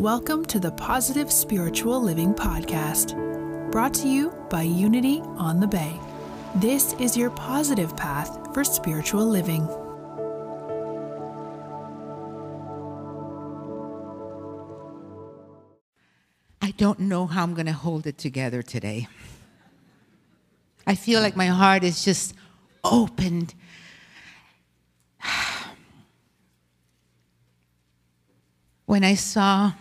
Welcome to the Positive Spiritual Living Podcast, brought to you by Unity on the Bay. This is your positive path for spiritual living. I don't know how I'm going to hold it together today. I feel like my heart is just opened. When I saw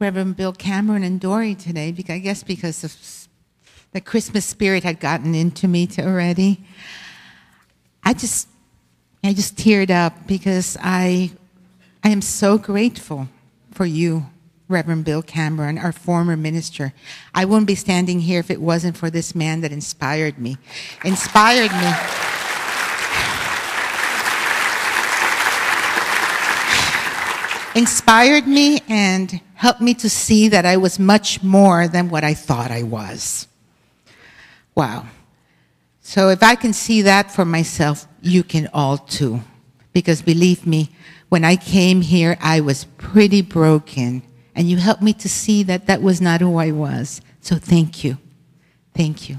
Reverend Bill Cameron and Dory today, because I guess because of the Christmas spirit had gotten into me already, I just, I just teared up because I, I am so grateful for you Reverend Bill Cameron, our former minister. I wouldn't be standing here if it wasn't for this man that inspired me. Inspired me. Inspired me and helped me to see that I was much more than what I thought I was. Wow. So if I can see that for myself, you can all too. Because believe me, when I came here, I was pretty broken and you helped me to see that that was not who I was. So thank you. Thank you.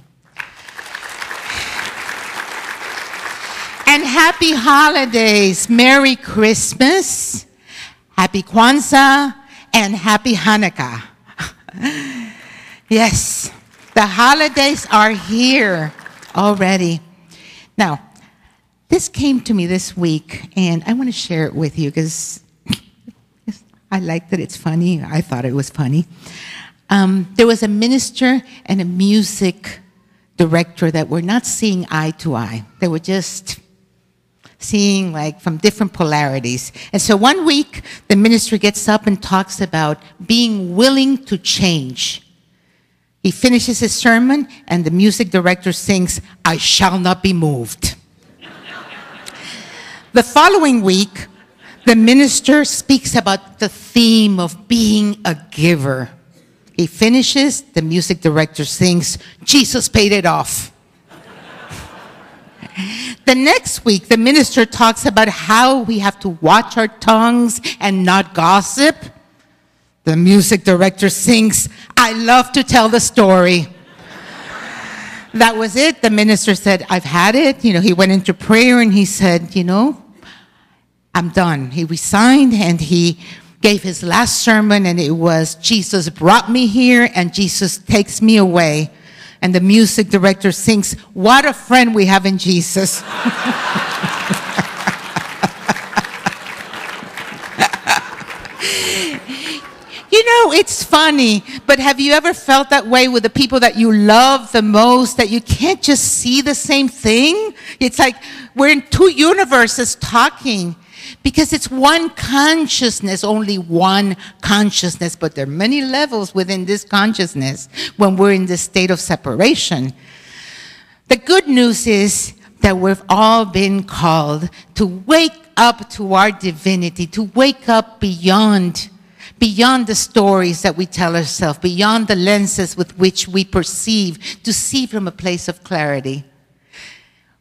And happy holidays. Merry Christmas, Happy Kwanzaa, and Happy Hanukkah. yes, the holidays are here already. Now, this came to me this week, and I want to share it with you because I like that it's funny. I thought it was funny. Um, there was a minister and a music director that were not seeing eye to eye. They were just seeing like from different polarities. And so one week, the minister gets up and talks about being willing to change. He finishes his sermon, and the music director sings, I shall not be moved. the following week, the minister speaks about the theme of being a giver. He finishes, the music director sings, Jesus paid it off. The next week, the minister talks about how we have to watch our tongues and not gossip. The music director sings, I love to tell the story. that was it. The minister said, I've had it. You know, he went into prayer and he said, You know, I'm done. He resigned and he gave his last sermon, and it was Jesus brought me here and Jesus takes me away. And the music director sings, What a friend we have in Jesus. You know, it's funny, but have you ever felt that way with the people that you love the most, that you can't just see the same thing? It's like we're in two universes talking because it's one consciousness, only one consciousness, but there are many levels within this consciousness when we're in this state of separation. The good news is that we've all been called to wake up to our divinity, to wake up beyond beyond the stories that we tell ourselves, beyond the lenses with which we perceive, to see from a place of clarity.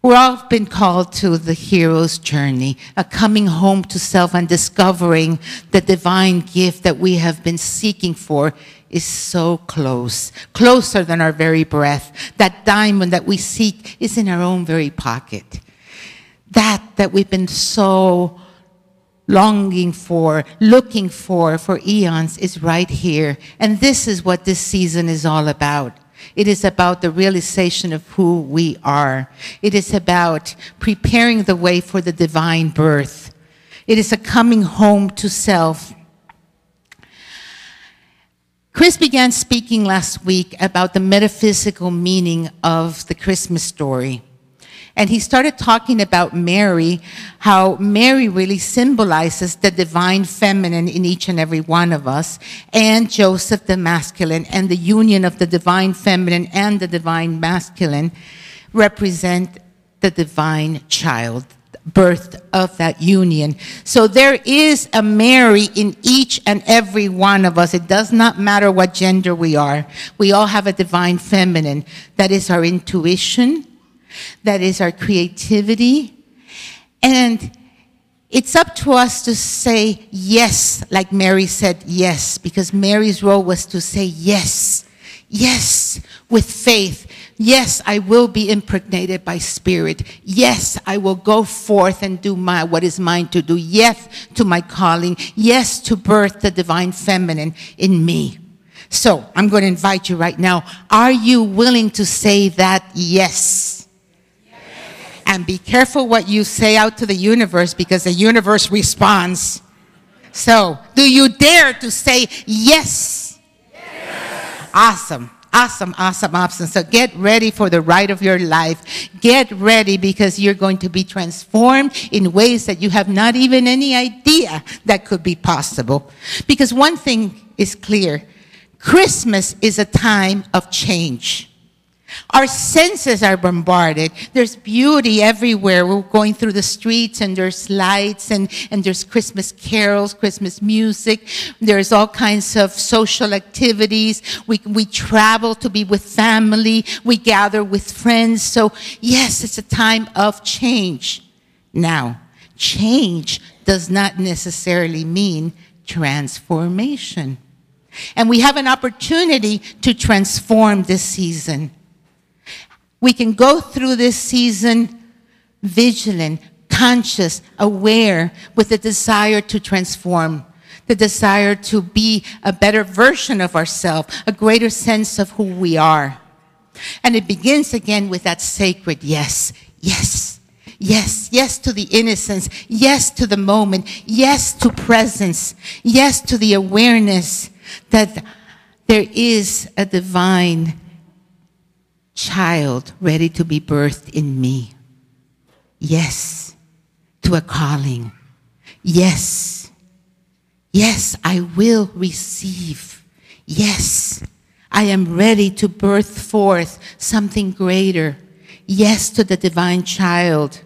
We're all been called to the hero's journey, a coming home to self and discovering the divine gift that we have been seeking for is so close, closer than our very breath. That diamond that we seek is in our own very pocket. That that we've been so longing for, looking for for eons is right here. And this is what this season is all about. It is about the realization of who we are. It is about preparing the way for the divine birth. It is a coming home to self. Chris began speaking last week about the metaphysical meaning of the Christmas story. And he started talking about Mary, how Mary really symbolizes the divine feminine in each and every one of us, and Joseph the masculine, and the union of the divine feminine and the divine masculine represent the divine child, birth of that union. So there is a Mary in each and every one of us. It does not matter what gender we are. We all have a divine feminine. That is our intuition, that is our creativity. And It's up to us to say yes, like Mary said yes, because Mary's role was to say yes, yes, with faith. Yes, I will be impregnated by spirit. Yes, I will go forth and do my, what is mine to do. Yes to my calling. Yes to birth the divine feminine in me. So I'm going to invite you right now. Are you willing to say that yes? And be careful what you say out to the universe because the universe responds. So, do you dare to say yes? yes? Awesome. Awesome, awesome, awesome. So get ready for the ride of your life. Get ready because you're going to be transformed in ways that you have not even any idea that could be possible. Because one thing is clear Christmas is a time of change. Our senses are bombarded. There's beauty everywhere. We're going through the streets and there's lights and, and there's Christmas carols, Christmas music. There's all kinds of social activities. We, we travel to be with family. We gather with friends. So yes, it's a time of change. Now, change does not necessarily mean transformation. And we have an opportunity to transform this season. We can go through this season vigilant, conscious, aware, with the desire to transform, the desire to be a better version of ourselves, a greater sense of who we are. And it begins again with that sacred yes, yes, yes, yes to the innocence, yes to the moment, yes to presence, yes to the awareness that there is a divine child ready to be birthed in me. Yes, to a calling. Yes, yes, I will receive. Yes, I am ready to birth forth something greater. Yes, to the divine child.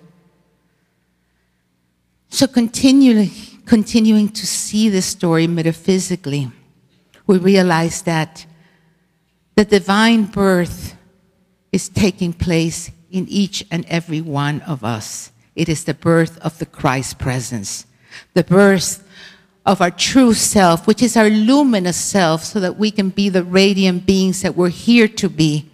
So continually, continuing to see this story metaphysically we realize that the divine birth is taking place in each and every one of us. It is the birth of the Christ presence, the birth of our true self, which is our luminous self, so that we can be the radiant beings that we're here to be,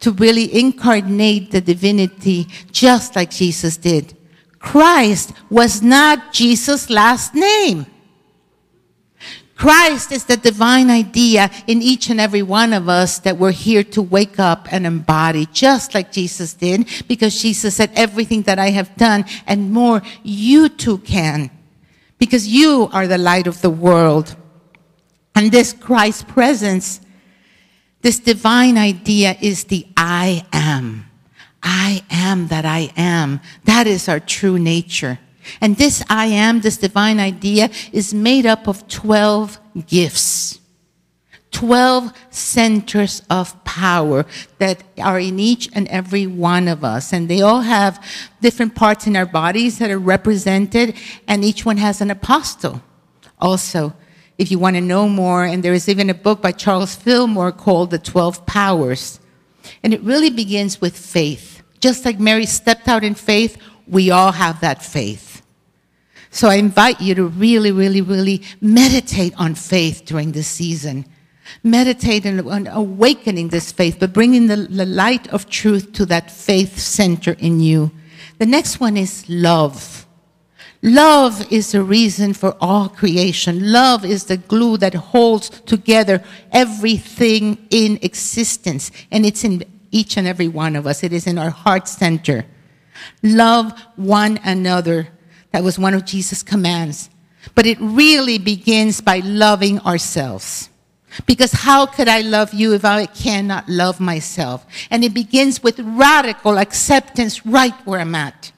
to really incarnate the divinity just like Jesus did. Christ was not Jesus' last name. Christ is the divine idea in each and every one of us that we're here to wake up and embody, just like Jesus did, because Jesus said, Everything that I have done and more, you too can, because you are the light of the world. And this Christ presence, this divine idea is the I am. I am that I am. That is our true nature. And this I am, this divine idea, is made up of 12 gifts. 12 centers of power that are in each and every one of us. And they all have different parts in our bodies that are represented, and each one has an apostle. Also, if you want to know more, and there is even a book by Charles Fillmore called The 12 Powers. And it really begins with faith. Just like Mary stepped out in faith, we all have that faith. So I invite you to really, really, really meditate on faith during this season. Meditate on awakening this faith, but bringing the, the light of truth to that faith center in you. The next one is love. Love is the reason for all creation. Love is the glue that holds together everything in existence. And it's in each and every one of us. It is in our heart center. Love one another that was one of Jesus' commands. But it really begins by loving ourselves. Because how could I love you if I cannot love myself? And it begins with radical acceptance right where I'm at.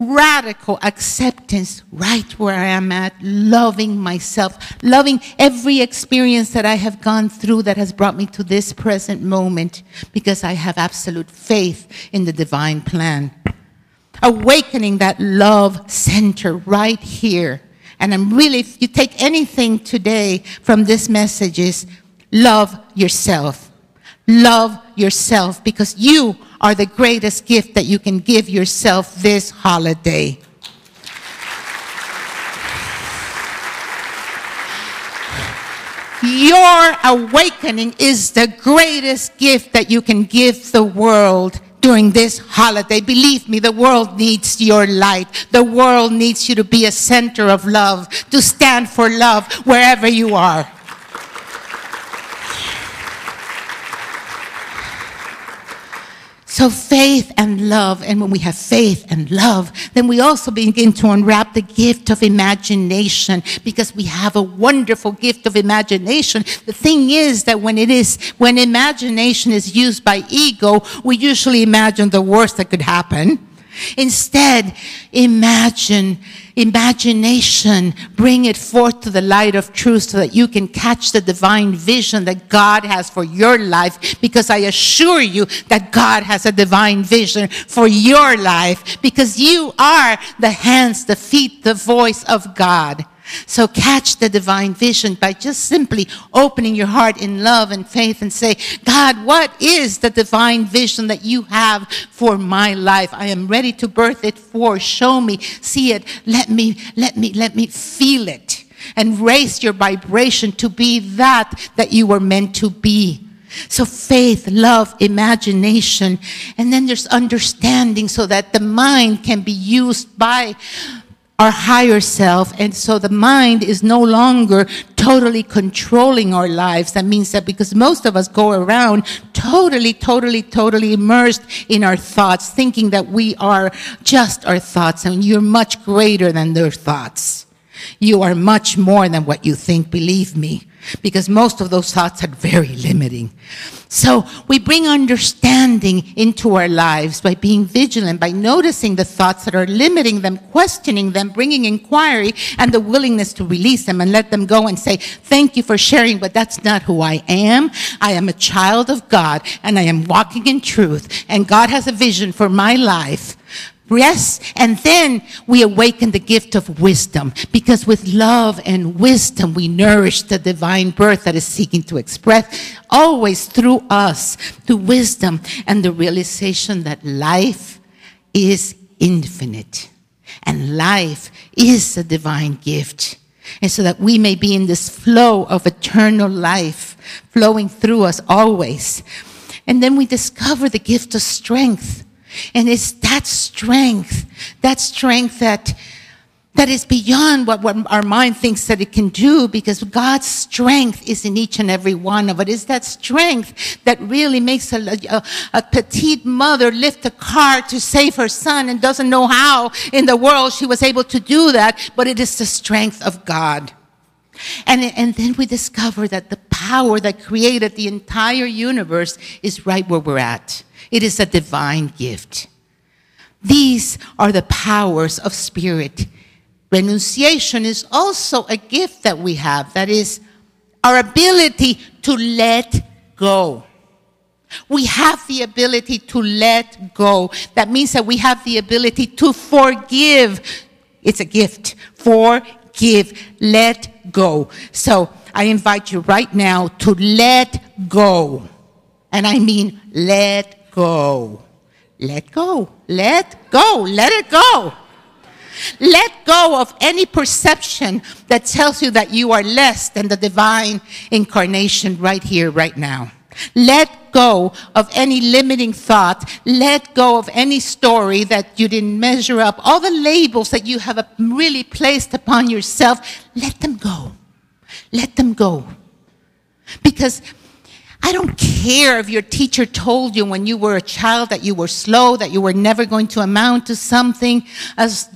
Radical acceptance right where I am at, loving myself, loving every experience that I have gone through that has brought me to this present moment because I have absolute faith in the divine plan awakening that love center right here. And I'm really, if you take anything today from this message is love yourself. Love yourself because you are the greatest gift that you can give yourself this holiday. Your awakening is the greatest gift that you can give the world during this holiday. Believe me, the world needs your light. The world needs you to be a center of love, to stand for love wherever you are. So faith and love, and when we have faith and love, then we also begin to unwrap the gift of imagination because we have a wonderful gift of imagination. The thing is that when it is, when imagination is used by ego, we usually imagine the worst that could happen. Instead, imagine, imagination, bring it forth to the light of truth so that you can catch the divine vision that God has for your life. Because I assure you that God has a divine vision for your life because you are the hands, the feet, the voice of God. So catch the divine vision by just simply opening your heart in love and faith and say, God, what is the divine vision that you have for my life? I am ready to birth it for. Show me, see it. Let me, let me, let me feel it and raise your vibration to be that that you were meant to be. So faith, love, imagination, and then there's understanding so that the mind can be used by our higher self. And so the mind is no longer totally controlling our lives. That means that because most of us go around totally, totally, totally immersed in our thoughts, thinking that we are just our thoughts and you're much greater than their thoughts. You are much more than what you think, believe me because most of those thoughts are very limiting. So we bring understanding into our lives by being vigilant, by noticing the thoughts that are limiting them, questioning them, bringing inquiry, and the willingness to release them and let them go and say, Thank you for sharing, but that's not who I am. I am a child of God and I am walking in truth, and God has a vision for my life. Yes, and then we awaken the gift of wisdom because with love and wisdom we nourish the divine birth that is seeking to express always through us, through wisdom and the realization that life is infinite and life is a divine gift. And so that we may be in this flow of eternal life flowing through us always. And then we discover the gift of strength and it's that strength, that strength that that is beyond what, what our mind thinks that it can do because God's strength is in each and every one of us. It's that strength that really makes a, a, a petite mother lift a car to save her son and doesn't know how in the world she was able to do that, but it is the strength of God. And, and then we discover that the power that created the entire universe is right where we're at. It is a divine gift. These are the powers of spirit. Renunciation is also a gift that we have. That is our ability to let go. We have the ability to let go. That means that we have the ability to forgive. It's a gift. Forgive. Let go. So I invite you right now to let go. And I mean let go. Let go. Let go. Let it go. Let go of any perception that tells you that you are less than the divine incarnation right here, right now. Let go of any limiting thought. Let go of any story that you didn't measure up. All the labels that you have really placed upon yourself, let them go. Let them go. Because I don't care if your teacher told you when you were a child that you were slow, that you were never going to amount to something, as,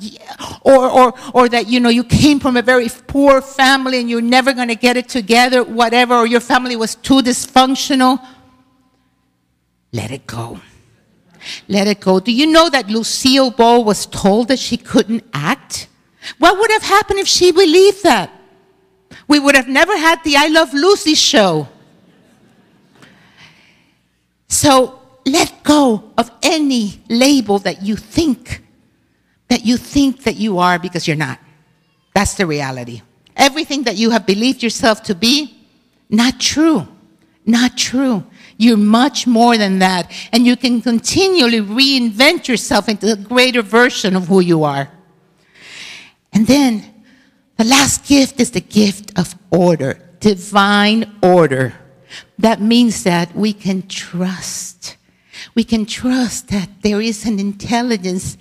or, or, or that you know you came from a very poor family and you're never going to get it together, whatever, or your family was too dysfunctional. Let it go. Let it go. Do you know that Lucille Ball was told that she couldn't act? What would have happened if she believed that? We would have never had the I Love Lucy show. So let go of any label that you think that you think that you are because you're not. That's the reality. Everything that you have believed yourself to be, not true. Not true. You're much more than that. And you can continually reinvent yourself into a greater version of who you are. And then the last gift is the gift of order, divine order. That means that we can trust. We can trust that there is an intelligence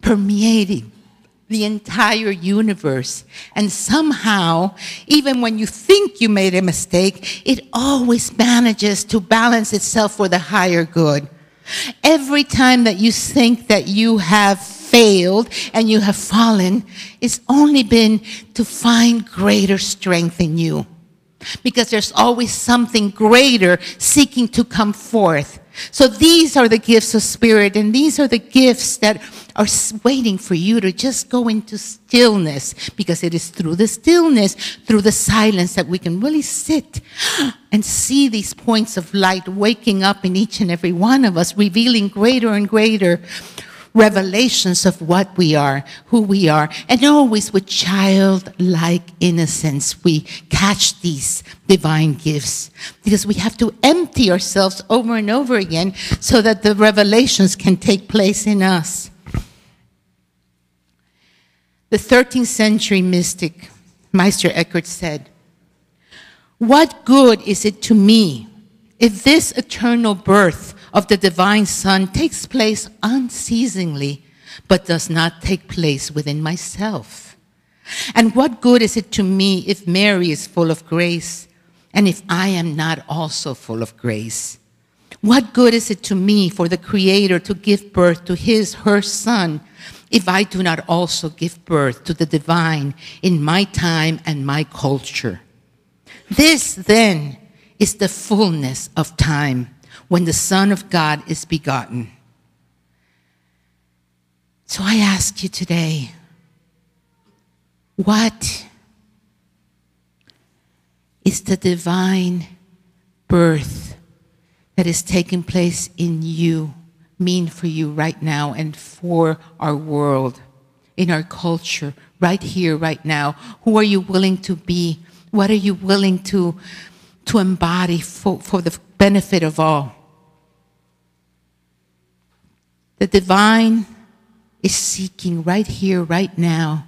permeating the entire universe. And somehow, even when you think you made a mistake, it always manages to balance itself for the higher good. Every time that you think that you have failed and you have fallen, it's only been to find greater strength in you. Because there's always something greater seeking to come forth. So these are the gifts of spirit, and these are the gifts that are waiting for you to just go into stillness, because it is through the stillness, through the silence, that we can really sit and see these points of light waking up in each and every one of us, revealing greater and greater revelations of what we are, who we are, and always with childlike innocence, we catch these divine gifts because we have to empty ourselves over and over again so that the revelations can take place in us. The 13th century mystic, Meister Eckhart, said, What good is it to me if this eternal birth of the divine Son takes place unceasingly, but does not take place within myself. And what good is it to me if Mary is full of grace, and if I am not also full of grace? What good is it to me for the Creator to give birth to his, her Son, if I do not also give birth to the divine in my time and my culture? This, then, is the fullness of time when the Son of God is begotten. So I ask you today, what is the divine birth that is taking place in you mean for you right now and for our world, in our culture, right here, right now? Who are you willing to be? What are you willing to, to embody for, for the benefit of all? The divine is seeking right here, right now,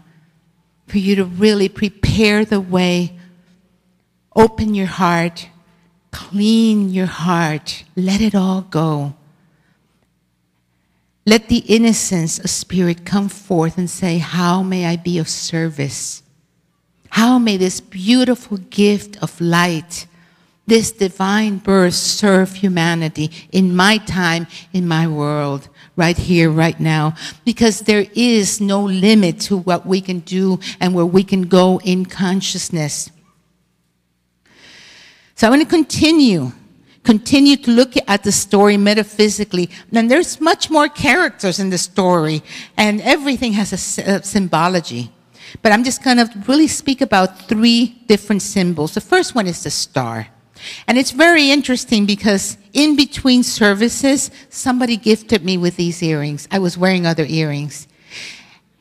for you to really prepare the way. Open your heart, clean your heart, let it all go. Let the innocence of spirit come forth and say, How may I be of service? How may this beautiful gift of light, this divine birth serve humanity in my time, in my world? Right here, right now, because there is no limit to what we can do and where we can go in consciousness. So I want to continue, continue to look at the story metaphysically. And there's much more characters in the story, and everything has a, a symbology. But I'm just going to really speak about three different symbols. The first one is the star. And it's very interesting because in between services, somebody gifted me with these earrings. I was wearing other earrings.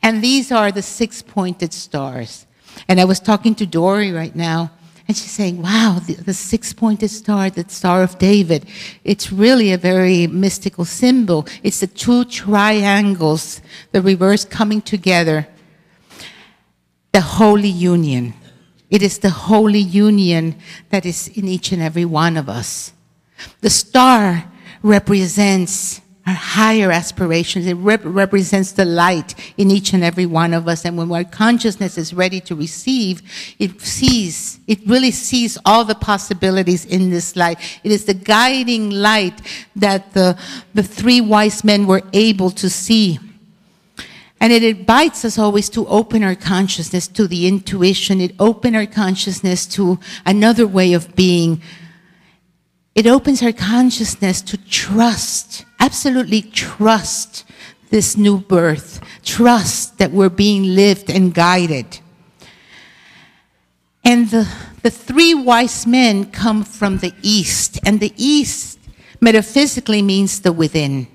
And these are the six pointed stars. And I was talking to Dory right now, and she's saying, Wow, the, the six pointed star, the Star of David, it's really a very mystical symbol. It's the two triangles, the reverse coming together, the Holy Union. It is the holy union that is in each and every one of us. The star represents our higher aspirations. It rep- represents the light in each and every one of us. And when our consciousness is ready to receive, it sees, it really sees all the possibilities in this light. It is the guiding light that the, the three wise men were able to see. And it invites us always to open our consciousness to the intuition. It opens our consciousness to another way of being. It opens our consciousness to trust, absolutely trust this new birth, trust that we're being lived and guided. And the, the three wise men come from the east, and the east metaphysically means the within.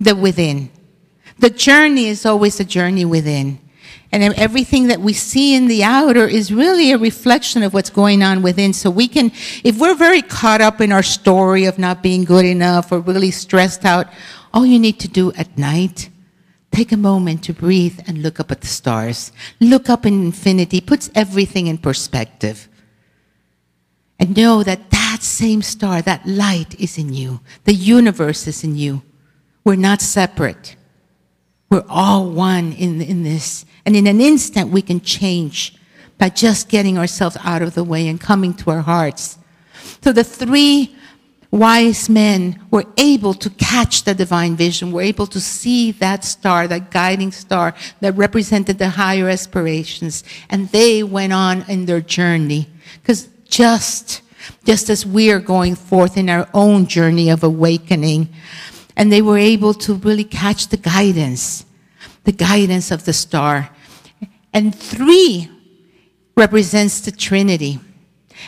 The within. The journey is always a journey within. And everything that we see in the outer is really a reflection of what's going on within. So we can, if we're very caught up in our story of not being good enough or really stressed out, all you need to do at night, take a moment to breathe and look up at the stars. Look up in infinity, puts everything in perspective. And know that that same star, that light is in you. The universe is in you. We're not separate. We're all one in, in this. And in an instant, we can change by just getting ourselves out of the way and coming to our hearts. So the three wise men were able to catch the divine vision, were able to see that star, that guiding star that represented the higher aspirations. And they went on in their journey. Because just, just as we are going forth in our own journey of awakening, and they were able to really catch the guidance, the guidance of the star. And three represents the Trinity.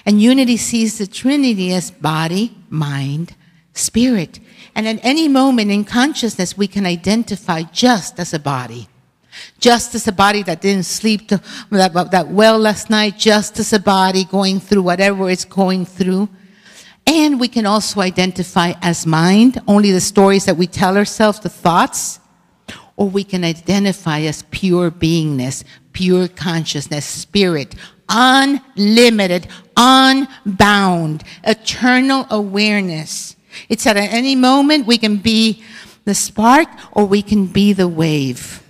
And unity sees the Trinity as body, mind, spirit. And at any moment in consciousness, we can identify just as a body. Just as a body that didn't sleep that, that well last night, just as a body going through whatever it's going through. And we can also identify as mind, only the stories that we tell ourselves, the thoughts, or we can identify as pure beingness, pure consciousness, spirit, unlimited, unbound, eternal awareness. It's at any moment we can be the spark or we can be the wave.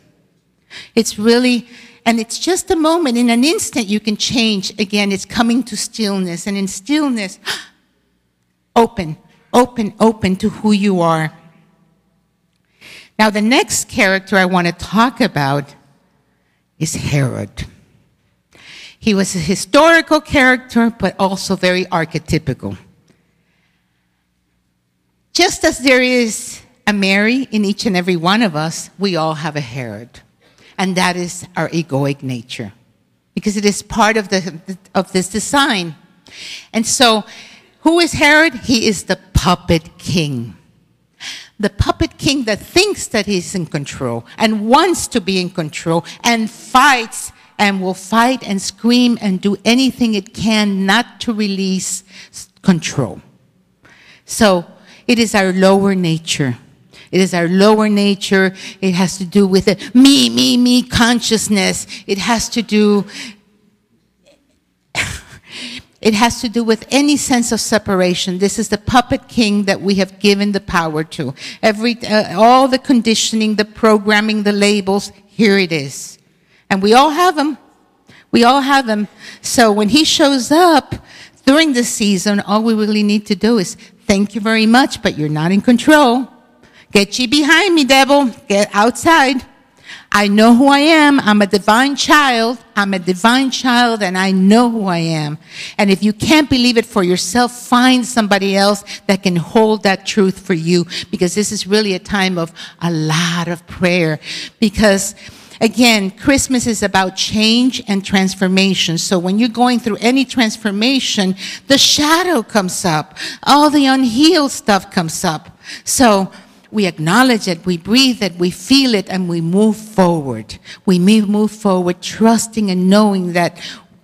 It's really, and it's just a moment. In an instant, you can change. Again, it's coming to stillness. And in stillness, open, open, open to who you are. Now, the next character I want to talk about is Herod. He was a historical character, but also very archetypical. Just as there is a Mary in each and every one of us, we all have a Herod. And that is our egoic nature, because it is part of, the, of this design. And so who is Herod? He is the puppet king. The puppet king that thinks that he's in control and wants to be in control and fights and will fight and scream and do anything it can not to release control. So it is our lower nature. It is our lower nature. It has to do with it. Me, me, me consciousness. It has to do it has to do with any sense of separation. This is the puppet king that we have given the power to. Every, uh, all the conditioning, the programming, the labels, here it is. And we all have them. We all have them. So when he shows up during the season, all we really need to do is thank you very much, but you're not in control. Get ye behind me, devil. Get outside. I know who I am. I'm a divine child. I'm a divine child and I know who I am. And if you can't believe it for yourself, find somebody else that can hold that truth for you because this is really a time of a lot of prayer because Again, Christmas is about change and transformation. So when you're going through any transformation, the shadow comes up. All the unhealed stuff comes up. So we acknowledge it, we breathe it, we feel it, and we move forward. We move forward trusting and knowing that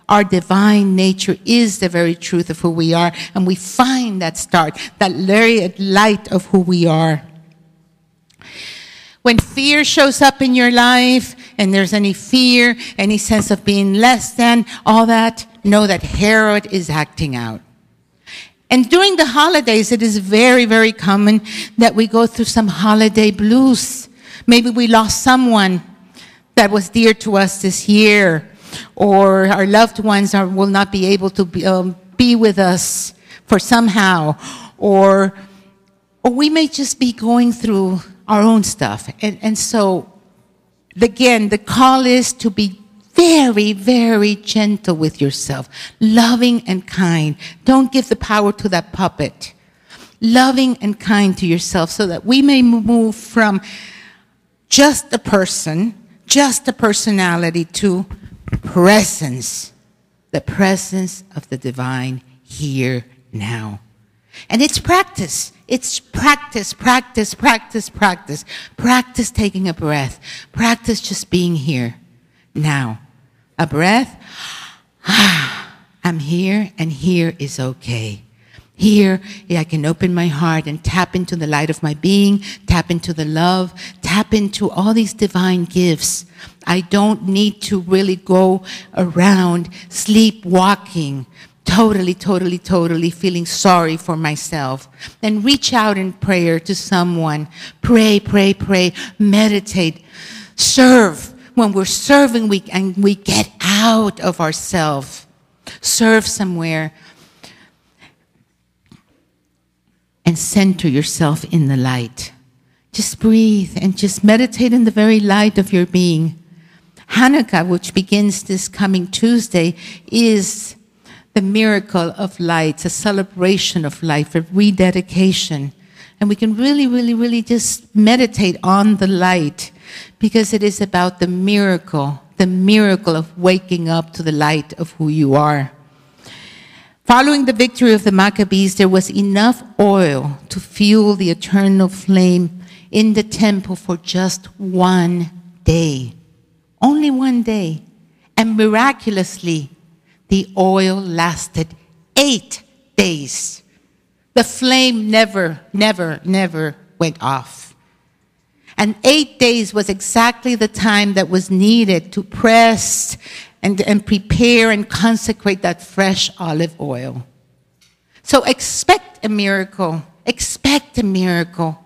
our divine nature is the very truth of who we are, and we find that start, that very light of who we are. When fear shows up in your life, and there's any fear, any sense of being less than, all that, know that Herod is acting out. And during the holidays, it is very, very common that we go through some holiday blues. Maybe we lost someone that was dear to us this year, or our loved ones are, will not be able to be, um, be with us for somehow, or, or we may just be going through our own stuff. And, and so, again, the call is to be very, very gentle with yourself, loving and kind. Don't give the power to that puppet. Loving and kind to yourself so that we may move from just a person, just a personality to presence, the presence of the divine here now. And it's practice. It's practice, practice, practice, practice. Practice taking a breath. Practice just being here now. A breath. I'm here, and here is okay. Here, I can open my heart and tap into the light of my being, tap into the love, tap into all these divine gifts. I don't need to really go around sleepwalking, totally, totally, totally feeling sorry for myself. Then reach out in prayer to someone. Pray, pray, pray, meditate, serve. When we're serving, we, and we get out of ourselves. Serve somewhere and center yourself in the light. Just breathe and just meditate in the very light of your being. Hanukkah, which begins this coming Tuesday, is the miracle of light, a celebration of life, a rededication. And we can really, really, really just meditate on the light because it is about the miracle, the miracle of waking up to the light of who you are. Following the victory of the Maccabees, there was enough oil to fuel the eternal flame in the temple for just one day. Only one day. And miraculously, the oil lasted eight days. The flame never, never, never went off. And eight days was exactly the time that was needed to press and, and prepare and consecrate that fresh olive oil. So expect a miracle. Expect a miracle.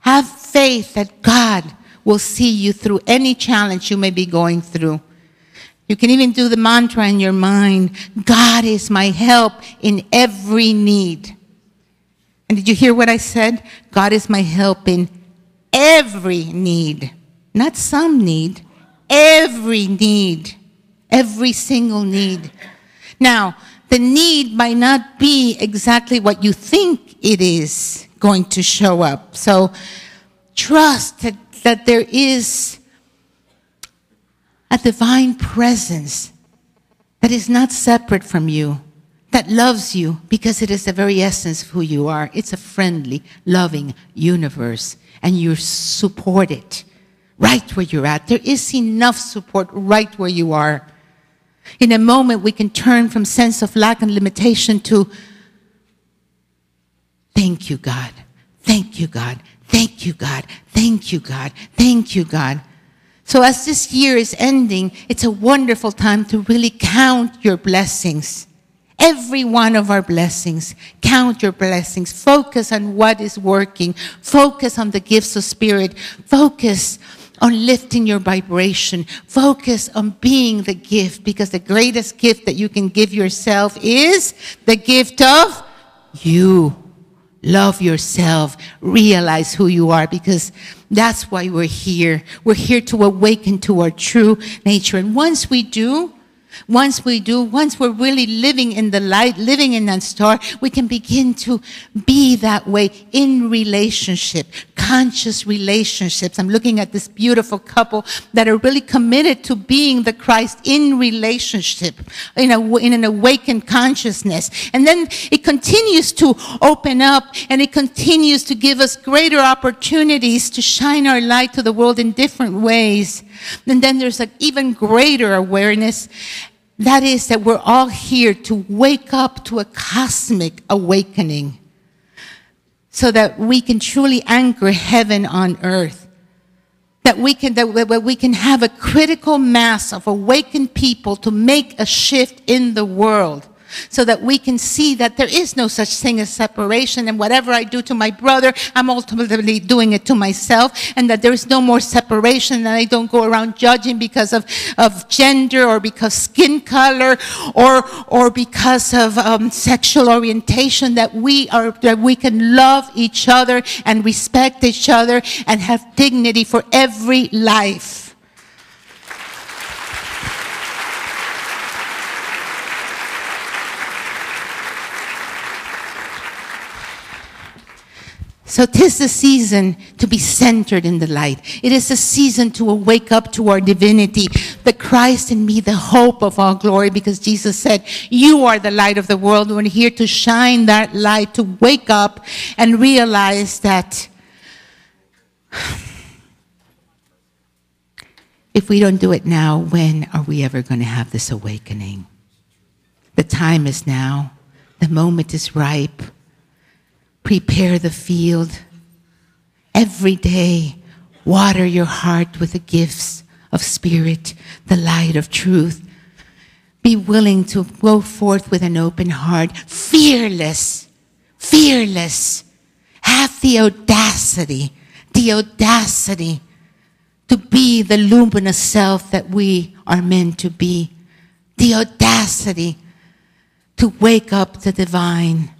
Have faith that God will see you through any challenge you may be going through. You can even do the mantra in your mind God is my help in every need. And did you hear what I said? God is my help in every need. Not some need, every need every single need. Now, the need might not be exactly what you think it is going to show up. So trust that, that there is a divine presence that is not separate from you, that loves you because it is the very essence of who you are. It's a friendly, loving universe, and you're supported right where you're at. There is enough support right where you are. In a moment, we can turn from sense of lack and limitation to thank you, God. Thank you, God. Thank you, God. Thank you, God. Thank you, God. So as this year is ending, it's a wonderful time to really count your blessings. Every one of our blessings. Count your blessings. Focus on what is working. Focus on the gifts of spirit. Focus on lifting your vibration. Focus on being the gift because the greatest gift that you can give yourself is the gift of you. Love yourself. Realize who you are because that's why we're here. We're here to awaken to our true nature. And once we do, once we do, once we're really living in the light, living in that star, we can begin to be that way in relationship, conscious relationships. I'm looking at this beautiful couple that are really committed to being the Christ in relationship, in, a, in an awakened consciousness. And then it continues to open up and it continues to give us greater opportunities to shine our light to the world in different ways. And then there's an even greater awareness. That is that we're all here to wake up to a cosmic awakening so that we can truly anchor heaven on earth. That we can, that we can have a critical mass of awakened people to make a shift in the world so that we can see that there is no such thing as separation and whatever I do to my brother, I'm ultimately doing it to myself and that there is no more separation and I don't go around judging because of, of gender or because skin color or, or because of um, sexual orientation that we are, that we can love each other and respect each other and have dignity for every life. So tis the season to be centered in the light. It is the season to wake up to our divinity, the Christ in me, the hope of all glory, because Jesus said, you are the light of the world. We're here to shine that light, to wake up and realize that If we don't do it now, when are we ever going to have this awakening? The time is now. The moment is ripe. Prepare the field. Every day, water your heart with the gifts of spirit, the light of truth. Be willing to go forth with an open heart, fearless, fearless. Have the audacity, the audacity to be the luminous self that we are meant to be. The audacity to wake up the divine,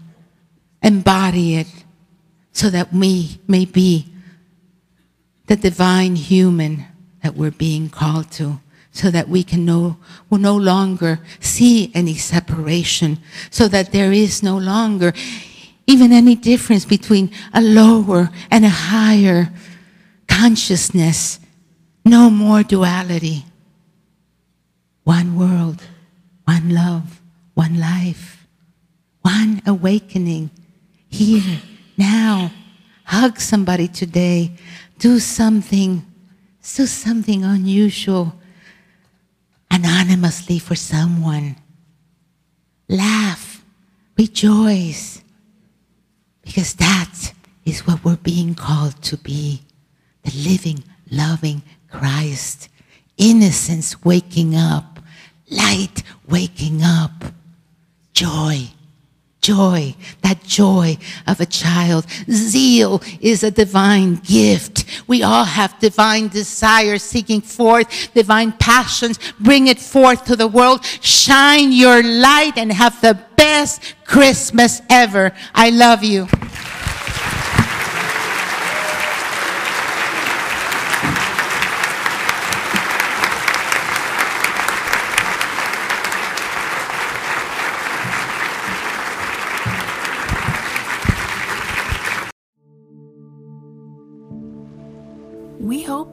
embody it, so that we may be the divine human that we're being called to so that we can no, will no longer see any separation, so that there is no longer even any difference between a lower and a higher consciousness. No more duality. One world, one love, one life, one awakening here, now. Hug somebody today. Do something do something unusual anonymously for someone. Laugh, rejoice, because that is what we're being called to be the living, loving Christ. Innocence waking up, light waking up, joy joy, that joy of a child. Zeal is a divine gift. We all have divine desires seeking forth, divine passions. Bring it forth to the world. Shine your light and have the best Christmas ever. I love you.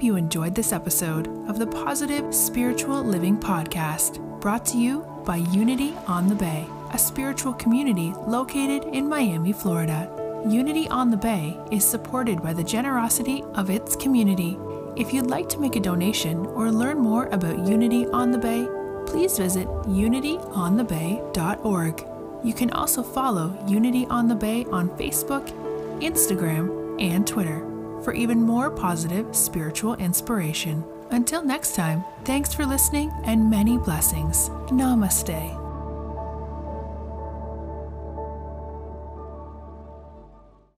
You enjoyed this episode of the Positive Spiritual Living Podcast, brought to you by Unity on the Bay, a spiritual community located in Miami, Florida. Unity on the Bay is supported by the generosity of its community. If you'd like to make a donation or learn more about Unity on the Bay, please visit unityonthebay.org. You can also follow Unity on the Bay on Facebook, Instagram, and Twitter for even more positive spiritual inspiration. Until next time, thanks for listening and many blessings. Namaste.